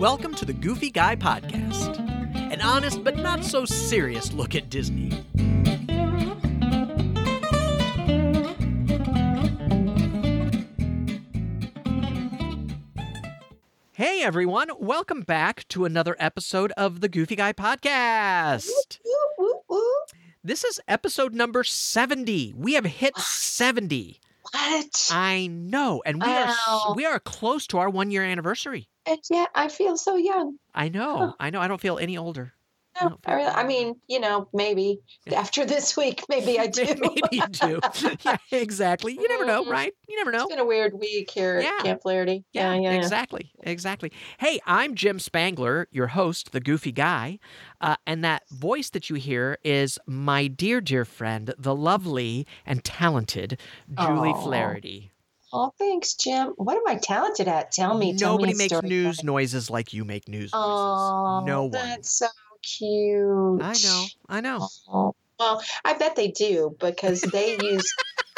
Welcome to the Goofy Guy Podcast, an honest but not so serious look at Disney. Hey everyone, welcome back to another episode of the Goofy Guy Podcast. This is episode number 70. We have hit 70. What? I know, and we are Wow. we are close to our 1 year anniversary. And yet I feel so young. I know. I know. I don't feel any older. I No, feel I, really- I mean, you know, maybe after this week, maybe I do. Maybe you do. yeah, exactly. You never know, Mhm. right? You never know. It's been a weird week here Yeah. at Camp Flaherty. Yeah, Yeah, yeah, yeah. exactly, exactly. Hey, I'm Jim Spangler, your host, the Goofy Guy, uh, and that voice that you hear is my dear, dear friend, the lovely and talented Julie. Flaherty. Oh, thanks, Jim. What am I talented at? Tell me. tell Nobody me makes news noises like you make news noises. Oh, no one. That's so cute. I know, I know. Oh, well, I bet they do because they use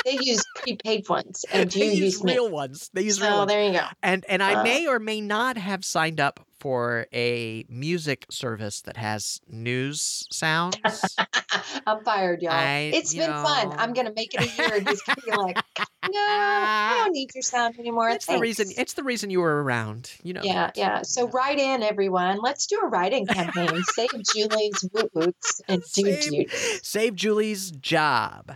they use prepaid ones, and you they use use real ones. They use real So ones. there you go. And and I Uh, may or may not have signed up for a music service that has news sounds. I'm fired, y'all. I- it's been fun. I'm gonna make it a year, and he's gonna be like, "No, I don't need your sound anymore." it's the reason. It's the reason you were around. You know. yeah, that. yeah. So write in, everyone. Let's do a writing campaign. Save Julie's woot woots and Save, doots. save Julie's job.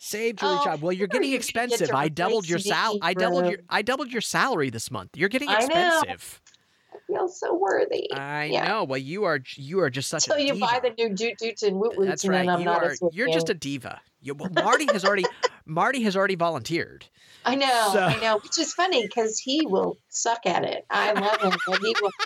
Save Julie's Oh, job. Well, you're getting you get expensive. I doubled your me, sal. I doubled your. I doubled your salary this month. You're getting I know. expensive. I feel so worthy. I Yeah. know. Well, you are. You are just such Until a you diva. buy the new doot doots and woot woots, That's and right. then I'm you not are. You're you. just a diva. You, well, Marty has already. Marty has already volunteered. I know, So- I know, which is funny because he will suck at it. I love him, but he will.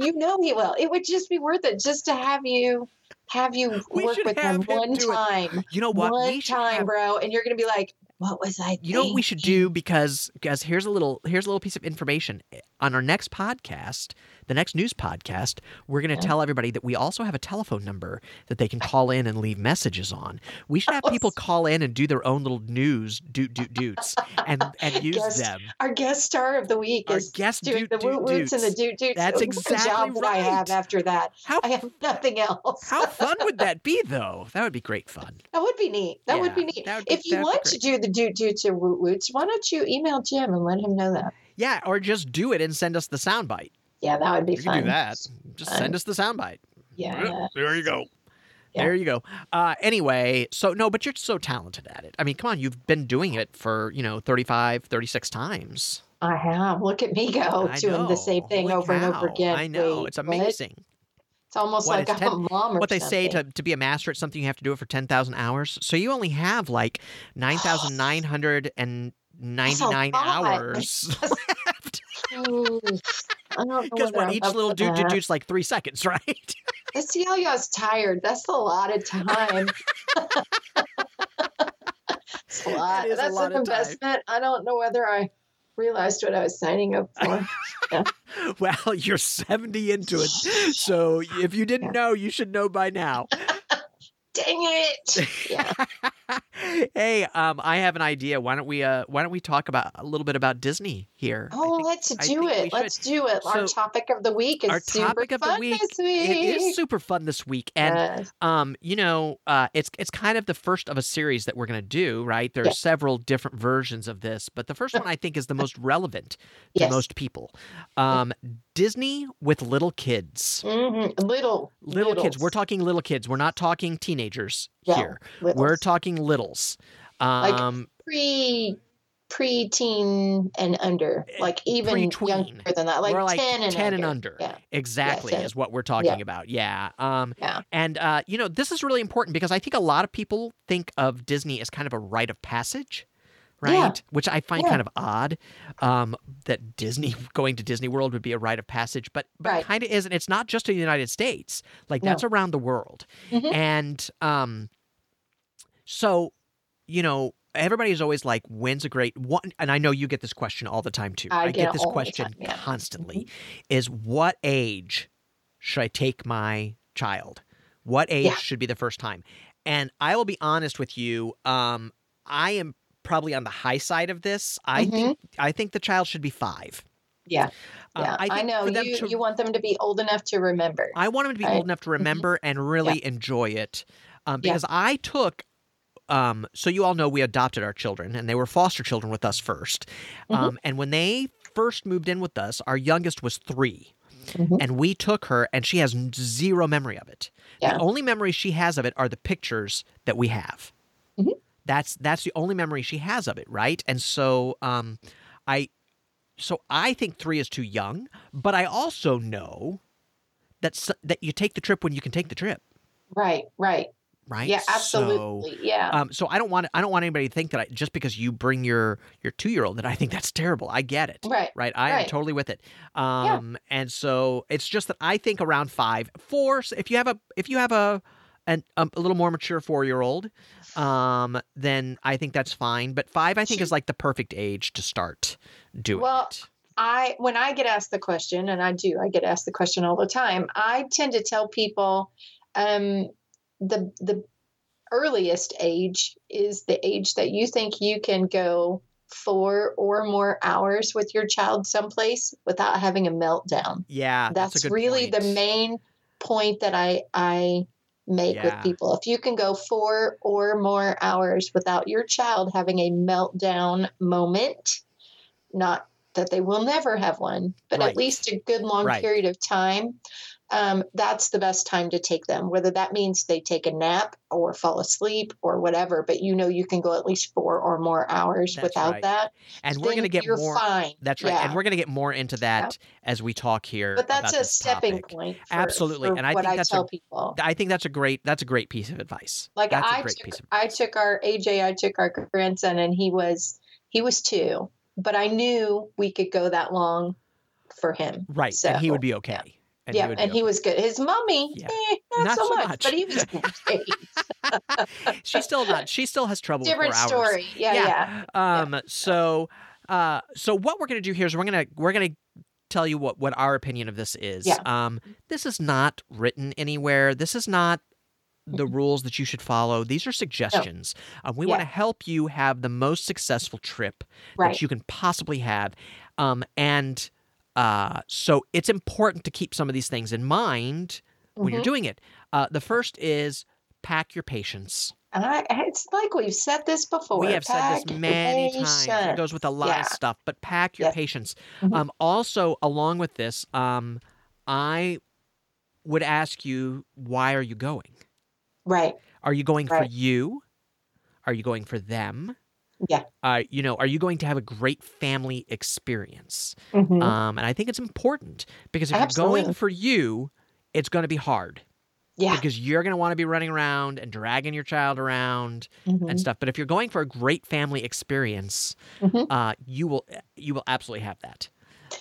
You know he will. It would just be worth it just to have you have you We work with him him one it. time, You know what? one time, have- bro, and you're gonna be like, "What was I?" You know what we should do because because here's a little here's a little piece of information eh, on our next podcast, the next news podcast. We're going to Yeah. tell everybody that we also have a telephone number that they can call in and leave messages on. We should have people call in and do their own little news doot doot doots and and use Guest them. Our guest star of the week Our is guest doing doot the doot woot woots and the doot doots. That's exactly job that I have right. after that. How I have nothing else. how fun would that be though? That would be great fun. That would be neat. That would be neat. would if you want to do the doot doots or woot woots, why don't you email Jim and let him know that? Yeah, or just do it and send us the soundbite. Yeah, that would be You fun. can do that. Just Fun. send us the soundbite. Yeah. There you go. Yeah. There you go. Uh, anyway, so no, but you're so talented at it. I mean, come on, you've been doing it for, you know, 35, 36 times. I have. Look at me go I doing the same thing Holy over and over again. I know. Wait, it's amazing. It's almost What, like I'm 10 a mom or What they say to, to be a master at something, you have to do it for 10,000 hours. So you only have like 9,999 lot. hours left. Oof. I don't know Because what, each little dude that. dude's like three seconds, right? I see how y'all's tired. That's a lot of time. It's a lot. is a That's lot an of time. investment. I don't know whether I realized what I was signing up for. Well, you're 70 into it. So if you didn't know, you should know by now. Dang it! Yeah. hey, um, I have an idea. Why don't we uh why don't we talk about a little bit about Disney here? Oh, think- let's do it. Let's do it. Our topic of the week is our super topic of the fun week, this week. It is super fun this week. And Yes. um, you know, uh, it's it's kind of the first of a series that we're going to do, right? There are Yeah. several different versions of this, but the first one I think is the most relevant to Yes. most people. Um, Disney with little kids. Mhm. Little. Little kids. We're talking little kids. We're not talking teenagers Yeah, here. littles. We're talking littles. Um, pre pre-teen and under, like even Eh, Pre-tween. younger than that, like, We're like 10 and 10 under. and under. Yeah. exactly 10. is what we're talking about. Yeah. Um, Yeah. And uh, you know, this is really important because I think a lot of people think of Disney as kind of a rite of passage. Right, Yeah. which I find Yeah. kind of odd, um, that Disney going to Disney World would be a rite of passage, but but Right. kind of isn't. It's not just in the United States; like No. that's around the world. Mhm. And um, so, you know, everybody's always like, "When's a great one?" And I know you get this question all the time too. I get, get this question time, yeah. constantly: "Is what age should I take my child? What age Yeah. should be the first time?" And I will be honest with you. Um, I am probably on the high side of this. I Mhm. think I think the child should be five. Yeah. Um, Yeah, I, think know you. to- You want them to be old enough to remember. I want them to be Right. old enough to remember and really enjoy it, um, Yeah. because I took. Um, so you all know we adopted our children, and they were foster children with us 1st Mhm. Um, and when they first moved in with us, our youngest was 3 Mhm. and we took her, and she has zero memory of it. Yeah. The only memories she has of it are the pictures that we have. Mhm. That's that's the only memory she has of it, right? And so, um, I, so I think three is too young, but I also know that that you take the trip when you can take the trip, Right. Right. Right? Yeah. So, Absolutely. yeah. um, so I don't want I don't want anybody to think that I, just because you bring your your two year old that I think that's terrible. I get it. right. Right, I am totally with it. Um, and so it's just that I think around five, four. If you have a if you have a an, a, a little more mature four year old, um, then I think that's fine. But five, I think, is like the perfect age to start doing Well, it. I when I get asked the question, and I do, I get asked the question all the time. I tend to tell people, um, the the earliest age is the age that you think you can go four or more hours with your child someplace without having a meltdown. Yeah, that's, That's, really the main point that I I make Yeah. with people. If you can go four or more hours without your child having a meltdown moment, not that they will never have one, but Right. at least a good long Right. period of time, um, that's the best time to take them. Whether that means they take a nap or fall asleep or whatever, but you know you can go at least four or more hours That's without right. that. And we're gonna get you're more. fine. That's right, Yeah. and we're gonna get more into that as we talk here. but that's a stepping topic. point. For, Absolutely, for and I what think I that's a- people. I think that's a great that's a great piece of advice. like that's I took, I took our AJ, I took our grandson, and he was he was two, but I knew we could go that long for him. right, and he would be okay. And yeah, and he was good. His mommy, Yeah. eh, not, Not so, so much, much. but he was okay. She's still not. She still has trouble. with Different story. Yeah, yeah. Um. So, uh. So what we're gonna do here is we're gonna we're gonna tell you what what our opinion of this is. Yeah. Um. This is not written anywhere. This is not the rules that you should follow. These are suggestions. Um, we Yeah. want to help you have the most successful trip Right. that you can possibly have. Um. And uh. So it's important to keep some of these things in mind when you're Mhm. doing it. Uh. The first is pack your patience. I, it's like we've said this before. We have said this many times. It goes with a lot Yeah. of stuff, but pack your Yes. patience. Mhm. Um, also, along with this, um, I would ask you, why are you going? Right. Are you going for you? Are you going for them? Yeah. Uh, you know, are you going to have a great family experience? Mhm. Um, and I think it's important because if you're going for you, it's going to be hard yeah. because you're going to want to be running around and dragging your child around Mhm. and stuff. But if you're going for a great family experience, Mhm. uh, you will you will absolutely have that.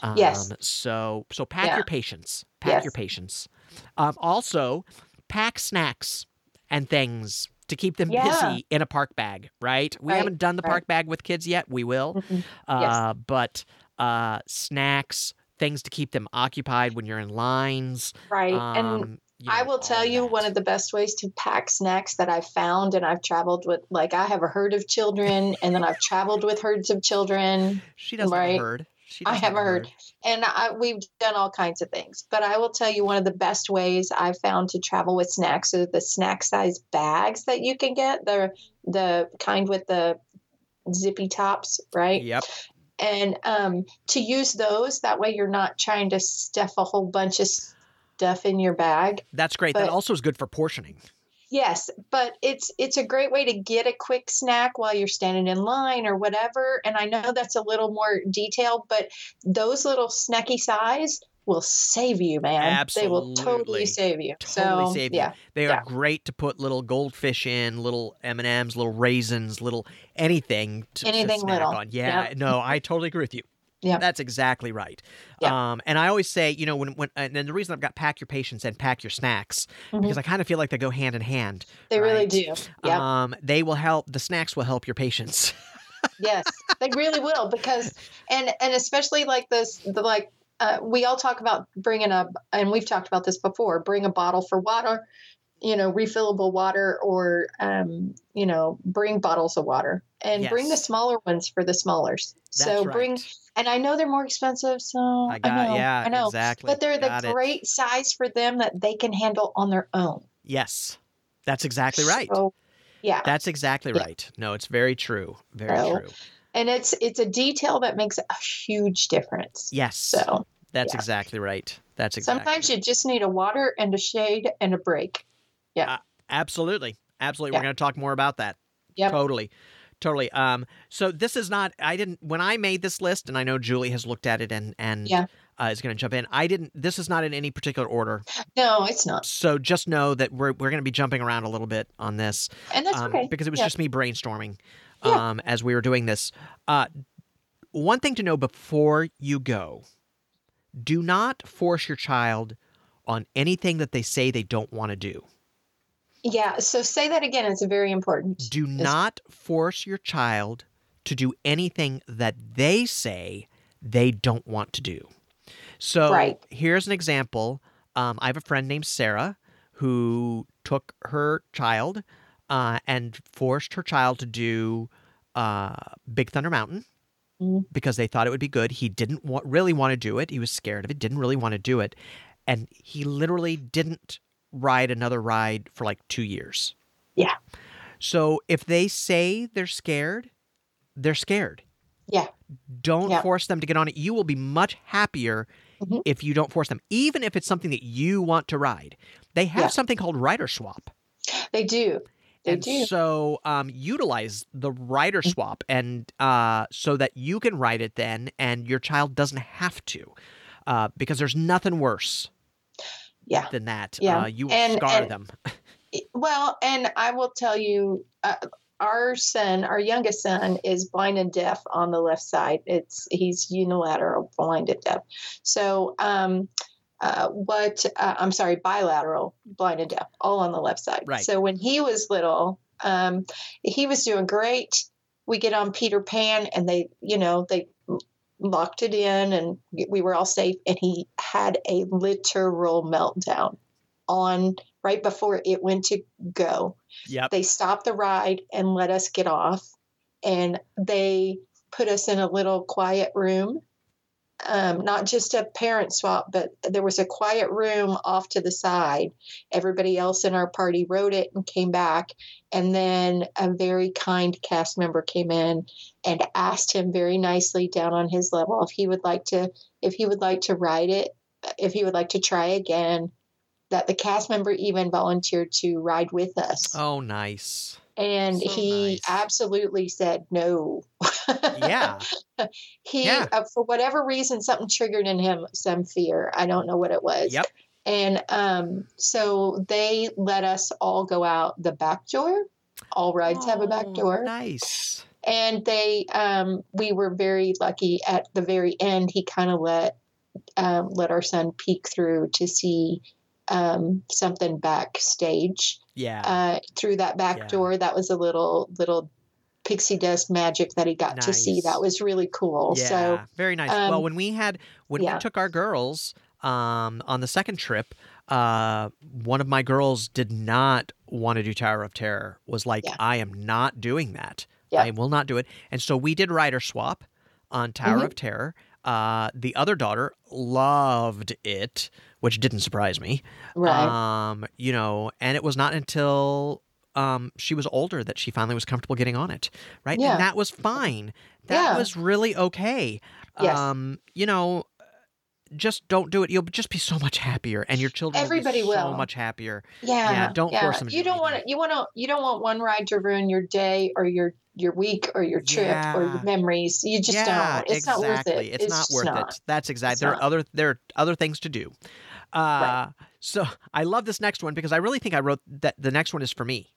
Um, Yes. So so pack Yeah. your patience. Pack your patience. Um, also, pack snacks and things to keep them Yeah. busy in a park bag. Right. We Right, haven't done the right. park bag with kids yet. We will. Mhm. Uh, But uh, snacks, things to keep them occupied when you're in lines. Right. and Um, you I will tell you that. one of the best ways to pack snacks that I've found, and I've traveled with, like, I have a herd of children, and then I've traveled with herds of children, She doesn't have right. a herd. I doesn't have a herd. and I, we've done all kinds of things. But I will tell you one of the best ways I've found to travel with snacks are the snack size bags that you can get. The the kind with the zippy tops, right? Yep. and um, to use those that way you're not trying to stuff a whole bunch of stuff in your bag That's great. that also is good for portioning. Yes but it's it's a great way to get a quick snack while you're standing in line or whatever and i know that's a little more detailed but those little snacky size will save you man Absolutely. they will totally save you Totally so save you. yeah They are Yeah. great to put little goldfish in, little M and M's, little raisins, little anything to, to Anything snack little. on. Yeah, no, I totally agree with you. Yeah. that's exactly right. Yeah. Um, and I always say, you know, when when and then the reason I've got pack your patience and pack your snacks Mhm. because I kind of feel like they go hand in hand. they really do yeah Um, they will help. The snacks will help your patience. yes they really will because and and especially like this the like uh, we all talk about bringing a and we've talked about this before bring a bottle for water you know, refillable water or, um, you know, bring bottles of water and bring the smaller ones for the smallers. That's so right. bring, and I know they're more expensive. So I got know, yeah, I know, exactly. but they're the Got it. great size for them that they can handle on their own. Yes. That's exactly right. So, yeah. That's exactly Yeah. right. No, it's very true. Very So, true. and it's, it's a detail that makes a huge difference. Yes. So That's yeah. exactly right. That's exactly sometimes you just need a water and a shade and a break. Yeah absolutely. Absolutely. Yeah. We're going to talk more about that. Yeah. Totally. Totally. Um so this is not I didn't when I made this list and I know Julie has looked at it and and Yeah. uh, is going to jump in. I didn't this is not in any particular order. No, it's not. So just know that we're we're going to be jumping around a little bit on this And that's um, okay. because it was Yeah. just me brainstorming Yeah. um as we were doing this. Uh one thing to know before you go. Do not force your child on anything that they say they don't want to do. Yeah. So say that again. It's very important. Do not force your child to do anything that they say they don't want to do. So Right. here's an example. Um, I have a friend named Sarah who took her child uh, and forced her child to do uh, Big Thunder Mountain Mhm. because they thought it would be good. He didn't wa- really want to do it. He was scared of it, didn't really want to do it. And he literally didn't ride another ride for like two years. Yeah. So if they say they're scared, they're scared. Yeah. Don't Yeah. force them to get on it. You will be much happier Mhm. if you don't force them, even if it's something that you want to ride. They have Yeah. something called rider swap. They do. They and do. so um, utilize the rider Mm. swap and uh, so that you can ride it then and your child doesn't have to. Uh, because there's nothing worse Yeah. than that. Yeah. Uh, you will And- scar and- them. Well, and I will tell you, uh, our son, our youngest son, is blind and deaf on the left side. It's he's unilateral blind and deaf. So, um, uh, what uh, I'm sorry, bilateral blind and deaf, all on the left side. Right. So when he was little, um, he was doing great. We get on Peter Pan, and they, you know, they locked it in, and we were all safe. And he had a literal meltdown on right before it went to go. Yep. They stopped the ride and let us get off, and they put us in a little quiet room. Um, not just a parent swap, but there was a quiet room off to the side. Everybody else in our party rode it and came back. And then a very kind cast member came in and asked him very nicely down on his level if he would like to if he would like to ride it, if he would like to try again. That the cast member even volunteered to ride with us. Oh, nice. And so he nice. absolutely said no. Yeah. he Yeah. uh, for whatever reason something triggered in him some fear i don't know what it was Yep. and um, so they let us all go out the back door all rides have a back Oh, door Nice. and they um, we were very lucky at the very end he kind of let um, let our son peek through to see um, something backstage Yeah. uh, through that back Yeah. door that was a little little pixie dust magic that he got to see that was really cool yeah. so Very nice. well, um, when we had when yeah. we took our girls um, on the second trip, uh, one of my girls did not want to do Tower of Terror. Was like, Yeah. I am not doing that. Yeah. I will not do it. And so we did rider swap on Tower Mhm. of Terror. Uh, the other daughter loved it, which didn't surprise me. right Um, you know, and it was not until um, she was older that she finally was comfortable getting on it, right? Yeah. And that was fine. That Yeah. was really okay. Yes. Um, you know, just don't do it. You'll just be so much happier, and your children Everybody will be so will. much happier. yeah yeah, don't force them you do don't want to you want to you don't want one ride to ruin your day or your your week or your trip or your memories you just yeah, don't it's not exactly. worth it It's, not worth not. it. That's exactly. It's There are other there are other things to do. Uh, So I love this next one because I really think I wrote that the next one is for me.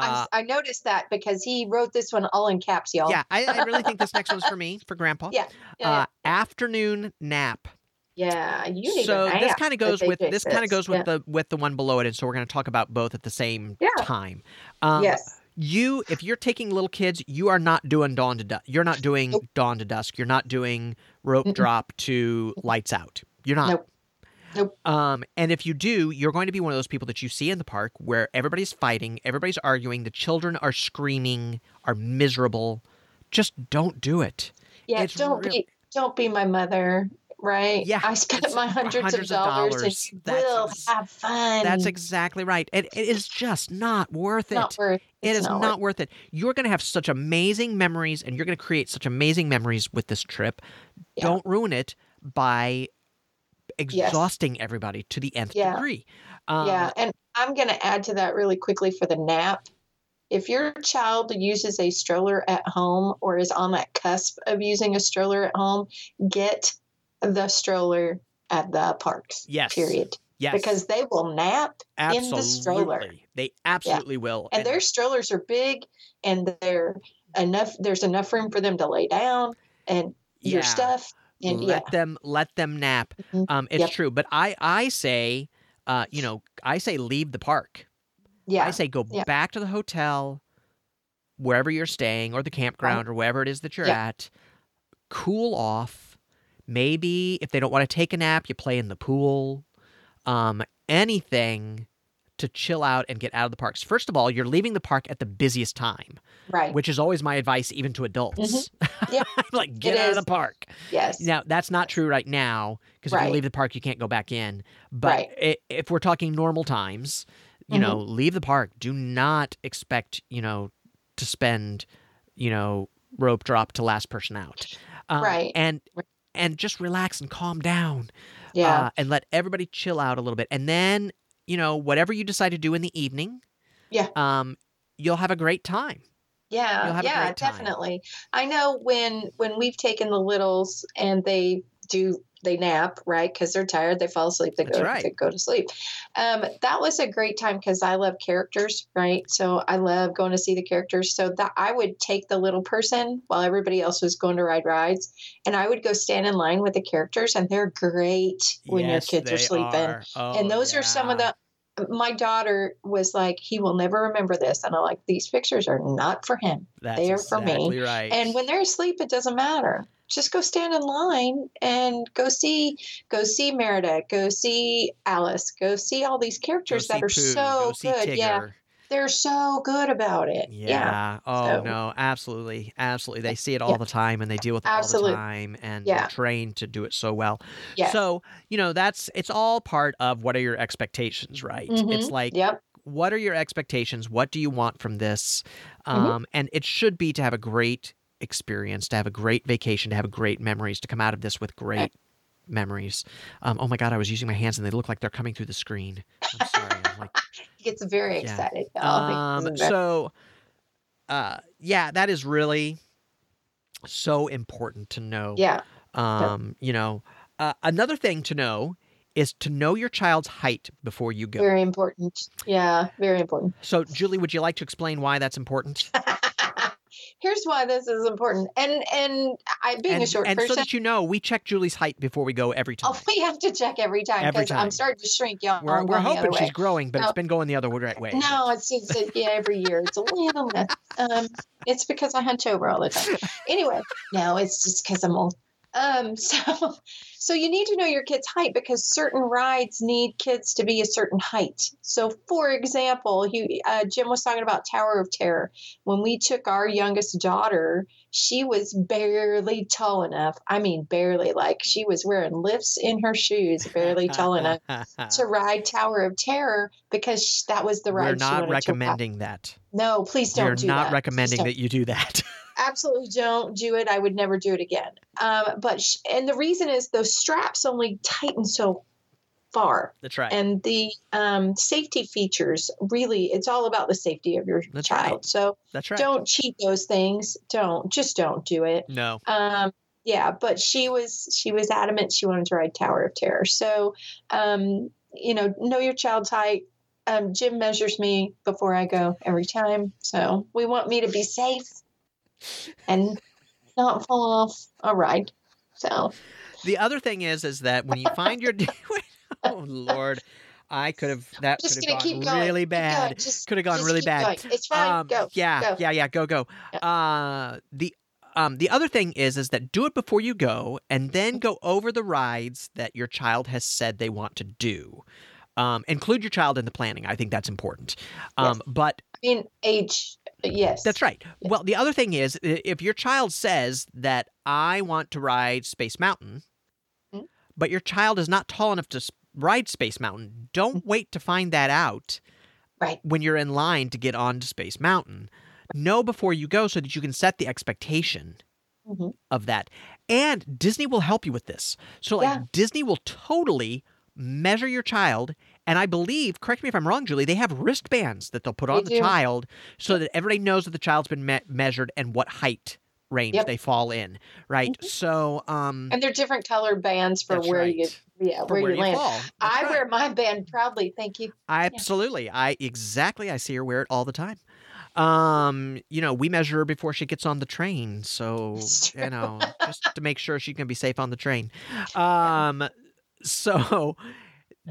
I'm- I noticed that because he wrote this one all in caps, y'all. Yeah, I, I really think this next one's for me, for Grandpa. Yeah, yeah, Uh, afternoon nap. yeah. You need so this kind of goes with this kind of goes with Yeah. the with the one below it, and so we're going to talk about both at the same Yeah. time. Um, yes. You, if you're taking little kids, you are not doing dawn to dusk. You're not doing Nope. dawn to dusk. You're not doing rope Mm-mm. drop to lights out. You're not. Nope. Nope. Um, and if you do, you're going to be one of those people that you see in the park where everybody's fighting, everybody's arguing, the children are screaming, are miserable. Just don't do it. Yeah, It's don't real- be don't be my mother, right? Yeah, I spent my hundreds, hundreds of of dollars, dollars. and you That's will have fun. That's exactly right. And it is just not worth it. not worth. It it's is not not worth it. You're going to have such amazing memories and you're going to create such amazing memories with this trip. Yeah. Don't ruin it by exhausting everybody to the nth Yeah. degree. Um, yeah, and I'm going to add to that really quickly for the nap. If your child uses a stroller at home or is on that cusp of using a stroller at home, get the stroller at the parks. Yes. Period. Yes. Because they will nap, absolutely. in the stroller. They absolutely will. and their strollers are big, and they're enough. There's enough room for them to lay down and your stuff. And let yeah, them let them nap. Mhm. Um, it's Yep. true, but I I say, uh, you know, I say leave the park. yeah, I say go Yeah. back to the hotel, wherever you're staying, or the campground, or wherever it is that you're Yeah. at. Cool off. Maybe if they don't want to take a nap, you play in the pool. Um, anything to chill out and get out of the parks. First of all, you're leaving the park at the busiest time, right. which is always my advice, even to adults. Yep. like get It out of the park. Yes. Now that's not true right now because if you leave the park, you can't go back in. But Right. if we're talking normal times, you know, Mm-hmm. leave the park. Do not expect you know to spend you know rope drop to last person out. Um, Right. And and just relax and calm down. Yeah. Uh, and let everybody chill out a little bit, and then you know whatever you decide to do in the evening. Yeah. Um, you'll have a great time. Yeah, You'll have a yeah, definitely. I know when when we've taken the littles and they do they nap right because they're tired they fall asleep they That's go right. they go to sleep. Um, that was a great time because I love characters right so I love going to see the characters so that I would take the little person while everybody else was going to ride rides and I would go stand in line with the characters and they're great when your kids are sleeping are. Oh, and those are some of the my daughter was like he will never remember this and i'm like these pictures are not for him That's they are for me. Right. and when they're asleep it doesn't matter just go stand in line and go see go see merida go see alice go see all these characters see that are Pooh, so good yeah Tigger. They're so good about it Yeah. yeah Oh So- no, absolutely, absolutely. They see it all Yeah. the time, and they deal with it all the time, and Yeah. they're trained to do it so well. Yeah. So you know, that's it's all part of what are your expectations, right? It's Mhm. like yep what are your expectations? What do you want from this? Mhm. Um, and it should be to have a great experience, to have a great vacation, to have great memories, to come out of this with great memories. Um, oh my God, I was using my hands and they look like they're coming through the screen. I'm sorry. Like, he gets very Yeah. excited um, very- so, uh, yeah, that is really so important to know. yeah Um, you know, uh, another thing to know is to know your child's height before you go. very important yeah very important So, Julie, would you like to explain why that's important? Here's why this is important, and and I being and a short person. and so that you know, we check Julie's height before we go every time. oh, we have to check every time because. I'm starting to shrink, y'all. we're we're going the other hoping she's growing, but it's been going the other way. No, it's, it's it, yeah, every year it's a little less. Um, it's because I hunch over all the time. Anyway, no, it's just because I'm old. Um, so so you need to know your kid's height because certain rides need kids to be a certain height. So, for example, he uh, Jim was talking about Tower of Terror. When we took our youngest daughter, she was barely tall enough. I mean, barely. Like she was wearing lifts in her shoes, barely tall enough to ride Tower of Terror because that was the ride. We're she not recommending that. No, please don't do that. We're do not that. recommending that you do that. Absolutely don't do it. I would never do it again. Um, but sh- and the reason is those straps only tighten so far, That's right. and the um, safety features really it's all about the safety of your That's child. right. So That's right. don't cheat those things. Don't just don't do it. No. Um, yeah, but she was she was adamant she wanted to ride Tower of Terror. So, um, you know, know your child's height. Um, Jim measures me before I go every time, so we want me to be safe and not fall off a ride. So, The other thing is, is that when you find your, oh Lord, I could have that could have gone really going. bad. Could have gone really bad. going. It's fine. Um, go. yeah, go. yeah, yeah. Go, go. Uh, the um, the other thing is is that do it before you go, and then go over the rides that your child has said they want to do. Um, include your child in the planning. I think that's important. Um, Yes. But I mean, age. Yes. that's right. Yes. Well, the other thing is if your child says that I want to ride Space Mountain. But your child is not tall enough to ride Space Mountain, don't wait to find that out Right. when you're in line to get on to Space Mountain. Know before you go so that you can set the expectation Mhm. of that. And Disney will help you with this. So, like, Yeah. Disney will totally measure your child. And I believe, correct me if I'm wrong, Julie, they have wristbands that they'll put They on the do. child so that everybody knows that the child's been me- measured and what height range Yep. they fall in, right? Mhm. So, um, And they're different colored bands for where right. you, yeah, where, where you you land. I right. wear my band proudly. Thank you. I, Absolutely. I exactly. I see her wear it all the time. Um, you know, we measure her before she gets on the train, so you know, just to make sure she can be safe on the train. Um, so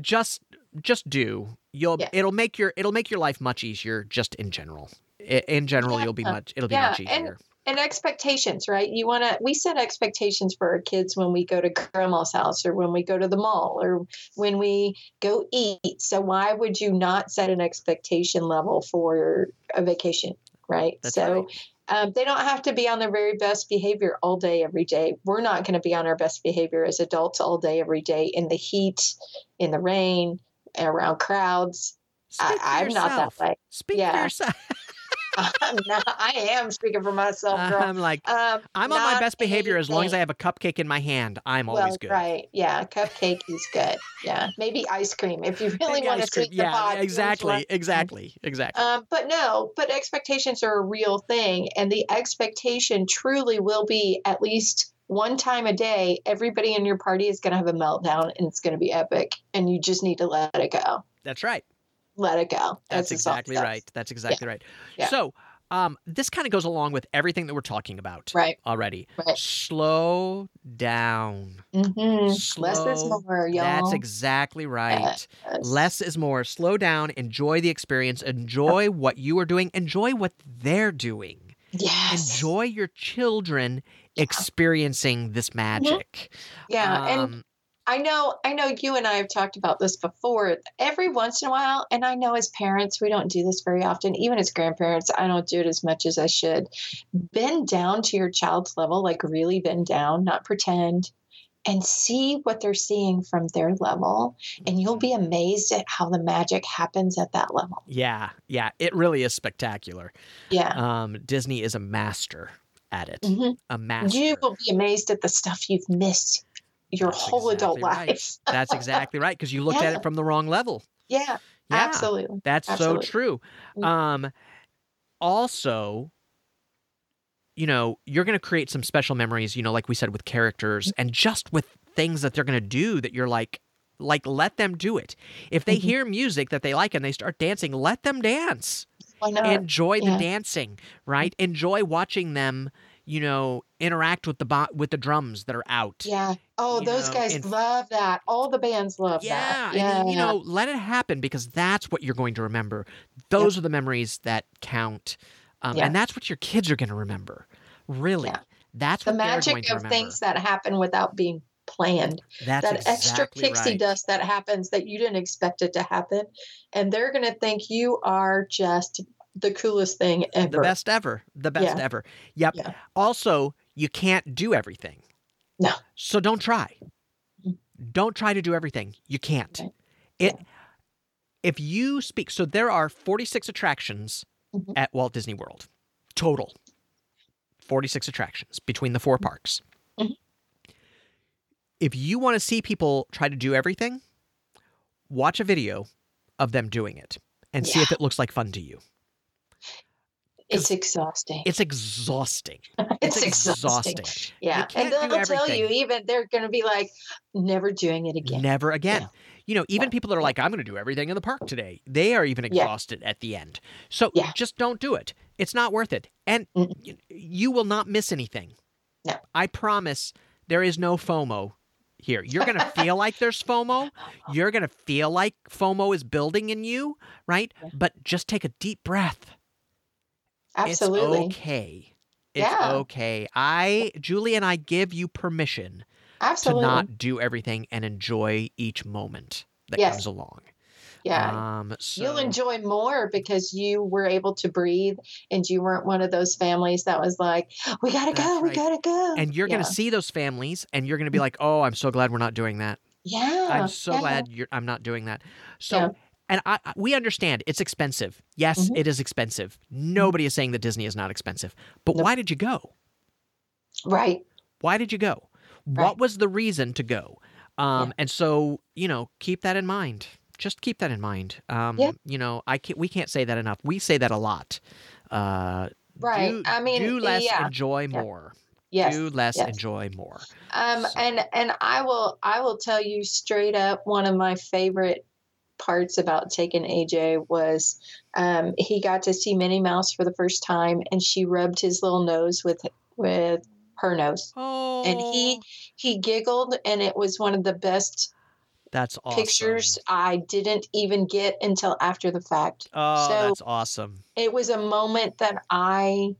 just just do. You'll Yeah. it'll make your it'll make your life much easier just in general. In general, you'll be much it'll be Yeah, much easier. and expectations, right? You want to, we set expectations for our kids when we go to grandma's house or when we go to the mall or when we go eat. So, why would you not set an expectation level for a vacation, right? That's so, right. um, they don't have to be on their very best behavior all day, every day. We're not going to be on our best behavior as adults all day, every day in the heat, in the rain, around crowds. Speak I, I'm not that way. Speak for yourself. I'm not, I am speaking for myself, girl. I'm like Um, I'm on my best behavior as long as I have a cupcake in my hand. I'm well, always good. Right. Yeah. Cupcake is good. Yeah. Maybe ice cream if you really Maybe want to sweeten the Yeah, pot. exactly, exactly, exactly. Um, but no, but expectations are a real thing. And the expectation truly will be at least one time a day, everybody in your party is going to have a meltdown and it's going to be epic. And you just need to let it go. That's right. Let it go. That's, exactly right. That's exactly right. Yeah. So, um, this kind of goes along with everything that we're talking about Right. already. Right. Slow down. Mm-hmm. Less is more, y'all. That's exactly right. Yes. Less is more. Slow down. Enjoy the experience. Enjoy what you are doing. Enjoy what they're doing. Yes. Enjoy your children experiencing this magic. Yeah. and Um, I know, I know you and I have talked about this before. Every once in a while, and I know as parents, we don't do this very often. Even as grandparents, I don't do it as much as I should. Bend down to your child's level, like really bend down, not pretend, and see what they're seeing from their level. And you'll be amazed at how the magic happens at that level. yeah, yeah. It really is spectacular. Yeah. Um, Disney is a master at it. Mm-hmm. A master. You will be amazed at the stuff you've missed your That's whole adult right. life. That's exactly right because you looked at it from the wrong level. Yeah, Yeah, absolutely. that's Absolutely. so true. Mm. Um, also, you know, you're going to create some special memories. You know, like we said with characters Mm. and just with things that they're going to do that you're like, like let them do it. If they Mhm. hear music that they like and they start dancing, let them dance. Enjoy the yeah. dancing, right? Enjoy watching them. You know, interact with the bo- with the drums that are out. Yeah. Oh, those know, guys and- love that. All the bands love Yeah, that. Yeah. and you know, let it happen because that's what you're going to remember. Those are the memories that count, um, Yeah. and that's what your kids are going to remember. Really, Yeah. that's the what they're going magic of things that happen without being planned. that's that extra pixie right. dust that happens that you didn't expect it to happen. And they're going to think you are just the coolest thing ever. the best ever, the best Yeah. ever. Yep. Yeah. Also, you can't do everything. No. So don't try. Mhm. Don't try to do everything. You can't. Right. It. If you speak, so there are 46 attractions Mhm. at Walt Disney World, total. 46 attractions between the four Mm-hmm. parks. Mhm. If you want to see people try to do everything, watch a video of them doing it and see if it looks like fun to you. It's exhausting. It's exhausting. It's, It's exhausting. exhausting. Yeah. And they'll tell you, even they're going to be like, never doing it again. Never again. Yeah. You know, even Yeah. people that are like, I'm going to do everything in the park today, they are even Yeah. exhausted at the end. So Yeah. just don't do it. It's not worth it. And Mm-mm. y- you will not miss anything. No. I promise there is no FOMO here. You're going to feel like there's FOMO. You're going to feel like FOMO is building in you, right? Yeah. But just take a deep breath. Absolutely. It's okay. It's Yeah. okay. I, Julie, and I give you permission Absolutely. to not do everything and enjoy each moment that Yes. comes along. yeah. Um, so, You'll enjoy more because you were able to breathe and you weren't one of those families that was like, we gotta That's go, we gotta go. and you're going to see those families, and you're going to be like, "Oh, I'm so glad we're not doing that. Yeah. I'm so yeah. glad you're, I'm not doing that." So, Yeah. And I, we understand it's expensive. Yes, Mhm. it is expensive. Nobody is saying that Disney is not expensive, but why did you go? Right. Why did you go? Right. What was the reason to go? Um, And so, you know, keep that in mind. Just keep that in mind. Um, Yeah. You know, I can't, we can't say that enough. We say that a lot. Uh, Right. Do, I mean, do less, yeah. enjoy Yeah. more. Yes. Do less, yes. enjoy more. Um, So- and and I will I will tell you straight up one of my favorite parts about taking AJ was um, he got to see Minnie Mouse for the first time, and she rubbed his little nose with with her nose, Oh, and he he giggled, and it was one of the best that's awesome. pictures I didn't even get until after the fact. Oh, So- that's awesome. It was a moment that I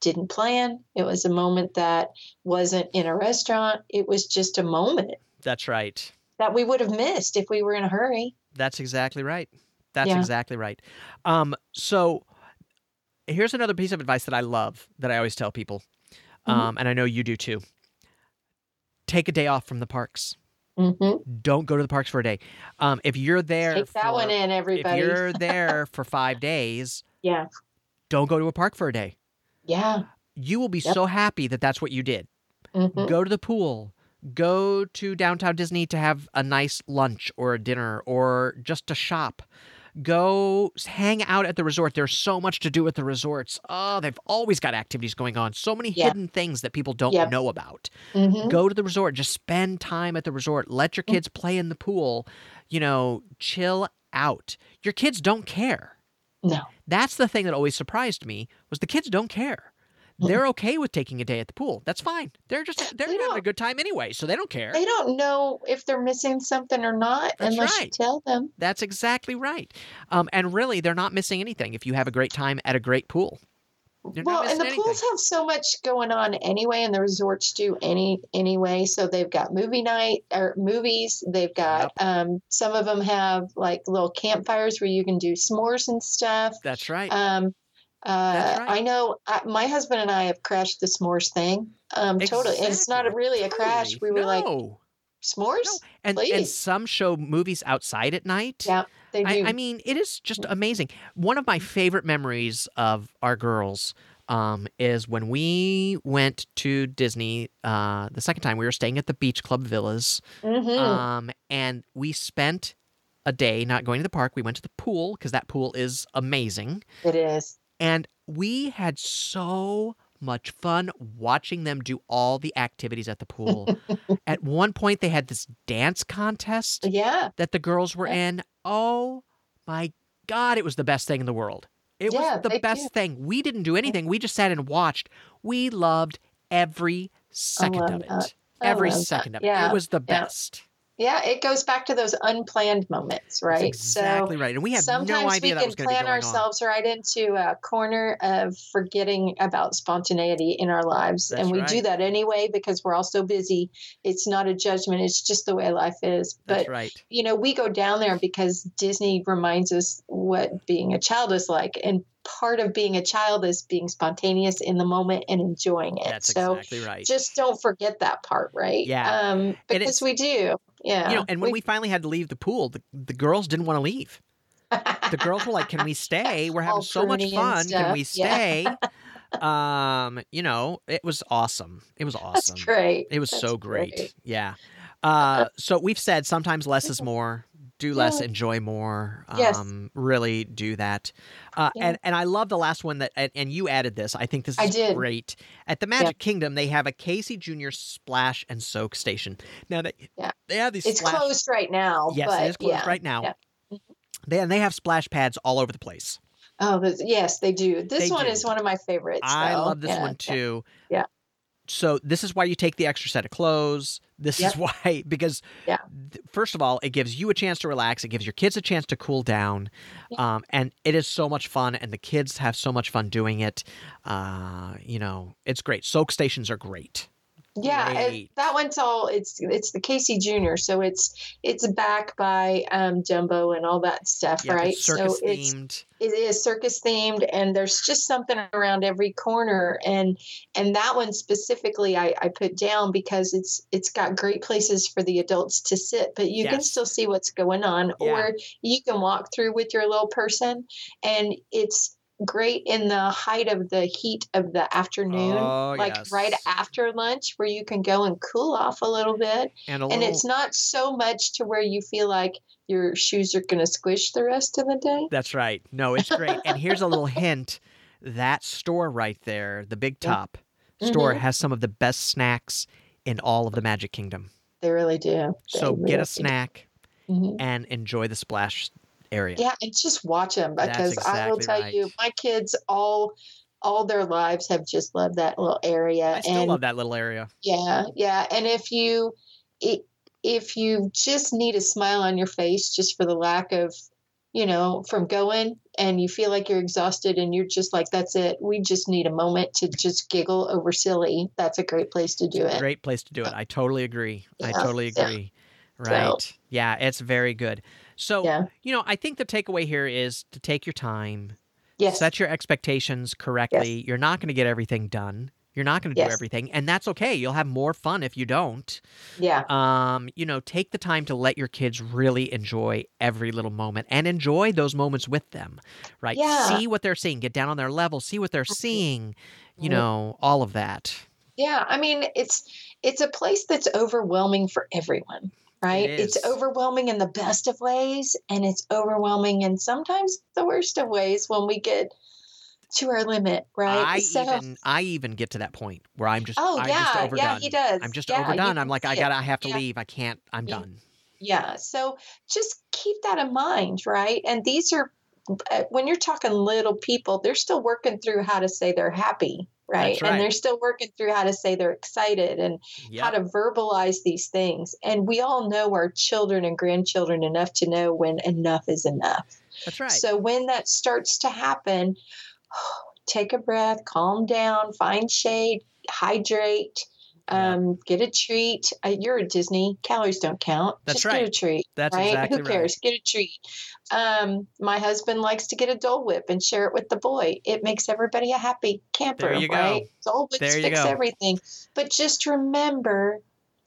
didn't plan. It was a moment that wasn't in a restaurant. It was just a moment. That's right. that we would have missed if we were in a hurry. That's exactly right. That's Yeah. exactly right. Um, so here's another piece of advice that I love that I always tell people, Mhm. um, and I know you do too. Take a day off from the parks. Mm-hmm. Don't go to the parks for a day. Um, if you're there, Take that for, one in, everybody. if you're there for five days, Yeah, don't go to a park for a day. yeah. You will be Yep. so happy that that's what you did. hmm Go to the pool. Go to downtown Disney to have a nice lunch or a dinner or just to shop. Go hang out at the resort. There's so much to do at the resorts. Oh, they've always got activities going on. So many Yeah. hidden things that people don't Yep. know about. hmm Go to the resort. Just spend time at the resort. Let your kids play in the pool. You know, chill out. Your kids don't care. No. That's the thing that always surprised me was the kids don't care. They're okay with taking a day at the pool. That's fine. They're just they're They having a good time anyway, so they don't care. They don't know if they're missing something or not That's unless you tell them. That's exactly right. Um, and really, they're not missing anything if you have a great time at a great pool. You're well, and the missing pools have so much going on anyway, and the resorts do any anyway. So they've got movie night or movies. They've got um, some of them have like little campfires where you can do s'mores and stuff. That's right. Um, uh, right. I know I, my husband and I have crashed the s'mores thing. Um, totally. It's not a, really a crash. We were like, no. s'mores? No. and and some show movies outside at night. Yeah, they do. I, I mean, it is just amazing. One of my favorite memories of our girls um, is when we went to Disney uh, the second time. We were staying at the Beach Club Villas, Mhm. um, and we spent a day not going to the park. We went to the pool because that pool is amazing, it is. And we had so much fun watching them do all the activities at the pool. at one point, they had this dance contest Yeah. that the girls were Yeah. in. Oh my God, it was the best thing in the world. It Yeah, was the best do. thing. We didn't do anything. We just sat and watched. We loved every second of it. Every love that. second of it. It was the best. Yeah, it goes back to those unplanned moments, right? That's exactly right. And we had sometimes no idea we can was going to be plan ourselves right into a corner of forgetting about spontaneity in our lives. That's and we do that anyway because we're all so busy. It's not a judgment, it's just the way life is. But That's right. you know, we go down there because Disney reminds us what being a child is like. And part of being a child is being spontaneous in the moment and enjoying it. That's so exactly right. just don't forget that part, right? Yeah. Um, because we do. Yeah. you know, and when we finally had to leave the pool, the, the girls didn't want to leave. The girls were like, "Can we stay? We're having All so much fun. Can we stuff. Yeah. stay?" um, you know, it was awesome. It was That's awesome. great. It was That's so great. Yeah. Uh, so we've said sometimes less is more. Do less, Yeah. enjoy more. Yes. Um, really do that. Uh, Yeah. and, and I love the last one that, and, and you added this. I think this is great. At the Magic Kingdom, they have a Casey Jr. splash and soak station. Now they, Yeah. They have these It's splash. closed right now. Yes, but it is closed yeah. right now. yeah. They, and they have splash pads all over the place. Oh, yes, they do. This They one do. is one of my favorites. I though. love this Yeah, one too. Yeah. so this is why you take the extra set of clothes. This Yep. is why because Yeah. first of all, it gives you a chance to relax. It gives your kids a chance to cool down, Yeah. um, and it is so much fun. And the kids have so much fun doing it. Uh, you know, it's great. Soak stations are great. Yeah, Great. that one's all it's it's the Casey Junior, so it's it's back by um Dumbo and all that stuff, Yeah, right? it's circus so it's themed. it is circus themed and there's just something around every corner and and that one specifically I, I put down because it's it's got great places for the adults to sit but you can still see what's going on Yeah. or you can walk through with your little person and it's great in the height of the heat of the afternoon Oh, like yes. right after lunch where you can go and cool off a little bit and a and little. it's not so much to where you feel like your shoes are going to squish the rest of the day That's right. No, it's great. and here's a little hint: that store right there, the Big Top store, Mhm. has some of the best snacks in all of the Magic Kingdom. They really do. They So really get a do. snack Mhm. and enjoy the splash area. Yeah, and just watch them because I will exactly tell you, my kids all all their lives have just loved that little area. I still and love that little area. yeah, yeah, and if you if you just need a smile on your face just for the lack of you know from going and you feel like you're exhausted and you're just like that's it we just need a moment to just giggle over silly that's a great place to do it Great place to do it. Uh, I totally agree. I Yeah, totally yeah. agree. Right. Yeah, it's very good. So, yeah you know, I think the takeaway here is to take your time, yes set your expectations correctly. You're not going to get everything done. You're not going to do everything, and that's okay. You'll have more fun if you don't. yeah Um, you know, take the time to let your kids really enjoy every little moment and enjoy those moments with them, right? Yeah. See what they're seeing, get down on their level, see what they're seeing, you Mhm. know, all of that. Yeah, I mean it's it's a place that's overwhelming for everyone, right? is. It's overwhelming in the best of ways and it's overwhelming in sometimes the worst of ways when we get to our limit, right? I so even I even get to that point where I'm just Oh I'm yeah, just overdone. yeah, he does. I'm just Yeah, overdone. I'm like I gotta I have to Yeah. leave. I can't. I'm Yeah. done. Yeah, so just keep that in mind, right? And these are uh, when you're talking little people, they're still working through how to say they're happy, right? Right. And they're still working through how to say they're excited and how to verbalize these things. And we all know our children and grandchildren enough to know when enough is enough. That's right. So when that starts to happen, take a breath, calm down, find shade, hydrate. Yeah. Um, get a treat. Uh, you're at Disney. Calories don't count. That's Just get a treat. That's right? exactly Who right. cares? Get a treat. Um, my husband likes to get a Dole Whip and share it with the boy. It makes everybody a happy camper, There you go. right? Dole Whips There you fix go. everything. But just remember,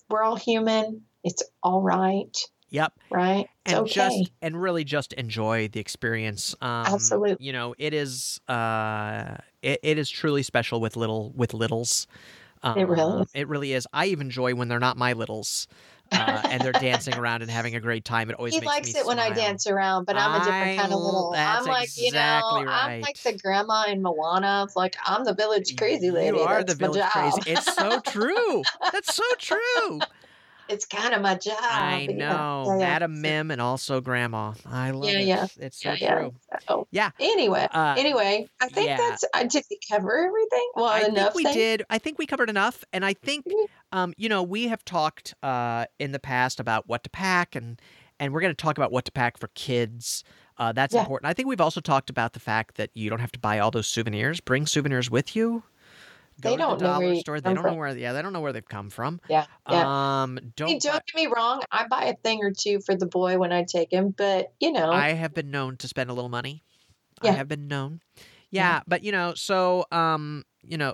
we're all human. It's all right, Yep. right? It's and okay. just and really just enjoy the experience um Absolutely. you know it is uh it, it is truly special with little with littles um, It really is. it really is i even enjoy when they're not my littles uh, and they're dancing around and having a great time it always he likes it when I dance around, but I'm a different kind of little. that's I'm like, you know, exactly I'm like the grandma in Moana. It's like I'm the village crazy lady. you are That's the village crazy it's so true that's so true it's kind of my job. i know yeah, yeah. madam mim and also grandma i love Yeah, it yeah. it's so Yeah, yeah. true So, Yeah. Anyway, uh, anyway, I think that's. I did we cover everything? Well, I enough think we things? did. I think we covered enough, and I think, Mhm. um, you know, we have talked uh, in the past about what to pack, and and we're going to talk about what to pack for kids. Uh, that's important. I think we've also talked about the fact that you don't have to buy all those souvenirs. Bring souvenirs with you. Go They to don't the know where dollar you store. They don't know from. where. Yeah, they don't know where they've come from. Yeah, yeah. Um, don't. Hey, don't get me wrong. I buy a thing or two for the boy when I take him, but you know, I have been known to spend a little money. I have been known. Yeah. Yeah, but you know, so um, you know,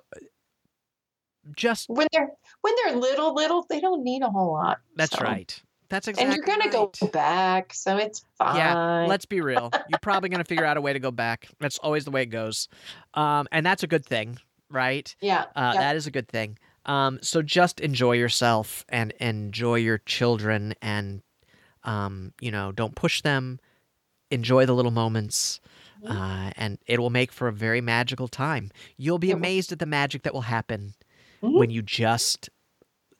just when they're when they're little, little, they don't need a whole lot. that's so. right. That's exactly. And you're gonna right. go back, so it's fine. Yeah, let's be real. You're probably going to figure out a way to go back. That's always the way it goes. Um, and that's a good thing, right? yeah, Uh, yeah. That is a good thing. Um, so just enjoy yourself and enjoy your children and, um, you know, don't push them. Enjoy the little moments. Uh, and it will make for a very magical time. You'll be amazed at the magic that will happen Mhm. when you just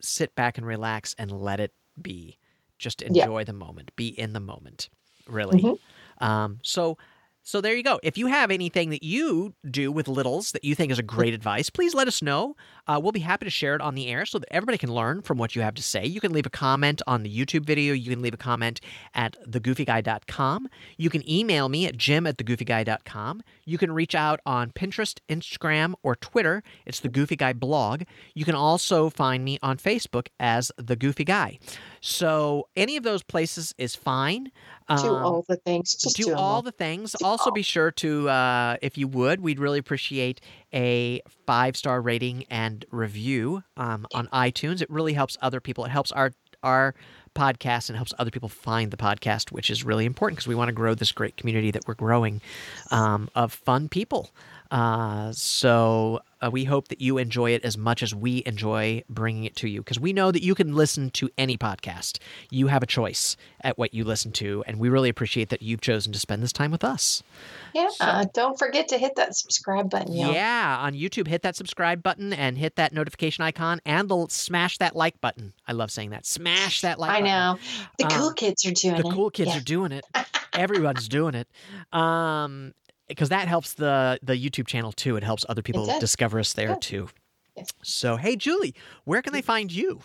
sit back and relax and let it be. Just Yeah. enjoy the moment. Be in the moment. Really. Mhm. Um, so So there you go. If you have anything that you do with littles that you think is a great advice, please let us know. Uh, we'll be happy to share it on the air so that everybody can learn from what you have to say. You can leave a comment on the YouTube video. You can leave a comment at thegoofyguy.com. You can email me at jim at thegoofyguy.com. You can reach out on Pinterest, Instagram, or Twitter. It's the Goofy Guy blog. You can also find me on Facebook as The Goofy Guy. So any of those places is fine. do Um, all the things. Just do, do all all. the things. Do Also, all. be sure to, uh, if you would, we'd really appreciate a five star rating and review um, on iTunes. It really helps other people. It helps our our podcast and helps other people find the podcast, which is really important because we want to grow this great community that we're growing um, of fun people. Uh, so uh, we hope that you enjoy it as much as we enjoy bringing it to you because we know that you can listen to any podcast. You have a choice at what you listen to, and we really appreciate that you've chosen to spend this time with us. Yeah. So- uh, don't forget to hit that subscribe button. y'all. Yeah, on YouTube, hit that subscribe button and hit that notification icon and the smash that like button. I love saying that. Smash that like I button. know. The Um, cool kids are doing the it. The cool kids Yeah. are doing it. Everyone's doing it. Um, because that helps the the YouTube channel too. It helps other people discover us there Yeah. too. Yes. So, hey Julie, where can they find you?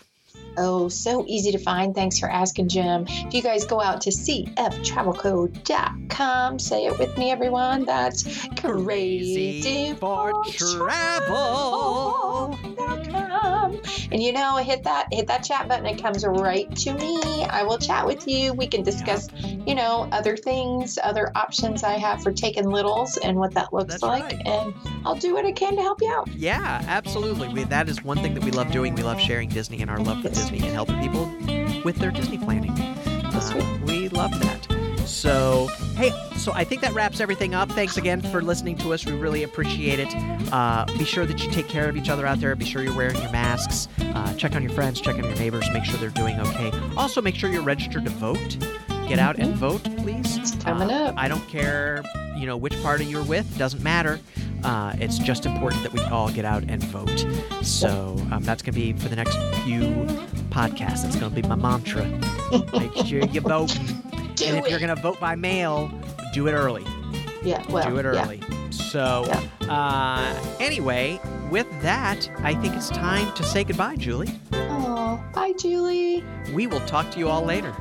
Oh, so easy to find. Thanks for asking, Jim. If you guys go out to cftravelco.com, say it with me, everyone. That's crazy for travel. travel.com. And you know, hit that hit that chat button. It comes right to me. I will chat with you. We can discuss, you know, other things, other options I have for taking littles and what that looks That's like. right. And I'll do what I can to help you out. Yeah, absolutely. We, that is one thing that we love doing. We love sharing Disney and our love for Yes. Disney and helping people with their Disney planning. That's Uh, we love that. So, hey, so I think that wraps everything up. Thanks again for listening to us. We really appreciate it. Uh, be sure that you take care of each other out there. Be sure you're wearing your masks. Uh, check on your friends, check on your neighbors, make sure they're doing okay. Also, make sure you're registered to vote. Get out and vote, please. It's coming Uh, up. I don't care, you know, which party you're with. Doesn't matter. Uh, it's just important that we all get out and vote. So um, that's going to be for the next few podcasts. That's going to be my mantra. Make sure you vote. Do and if it. you're going to vote by mail, do it early. yeah, well, do it yeah. early. So, uh, anyway, with that, I think it's time to say goodbye, Julie. Oh, bye, Julie. We will talk to you all later.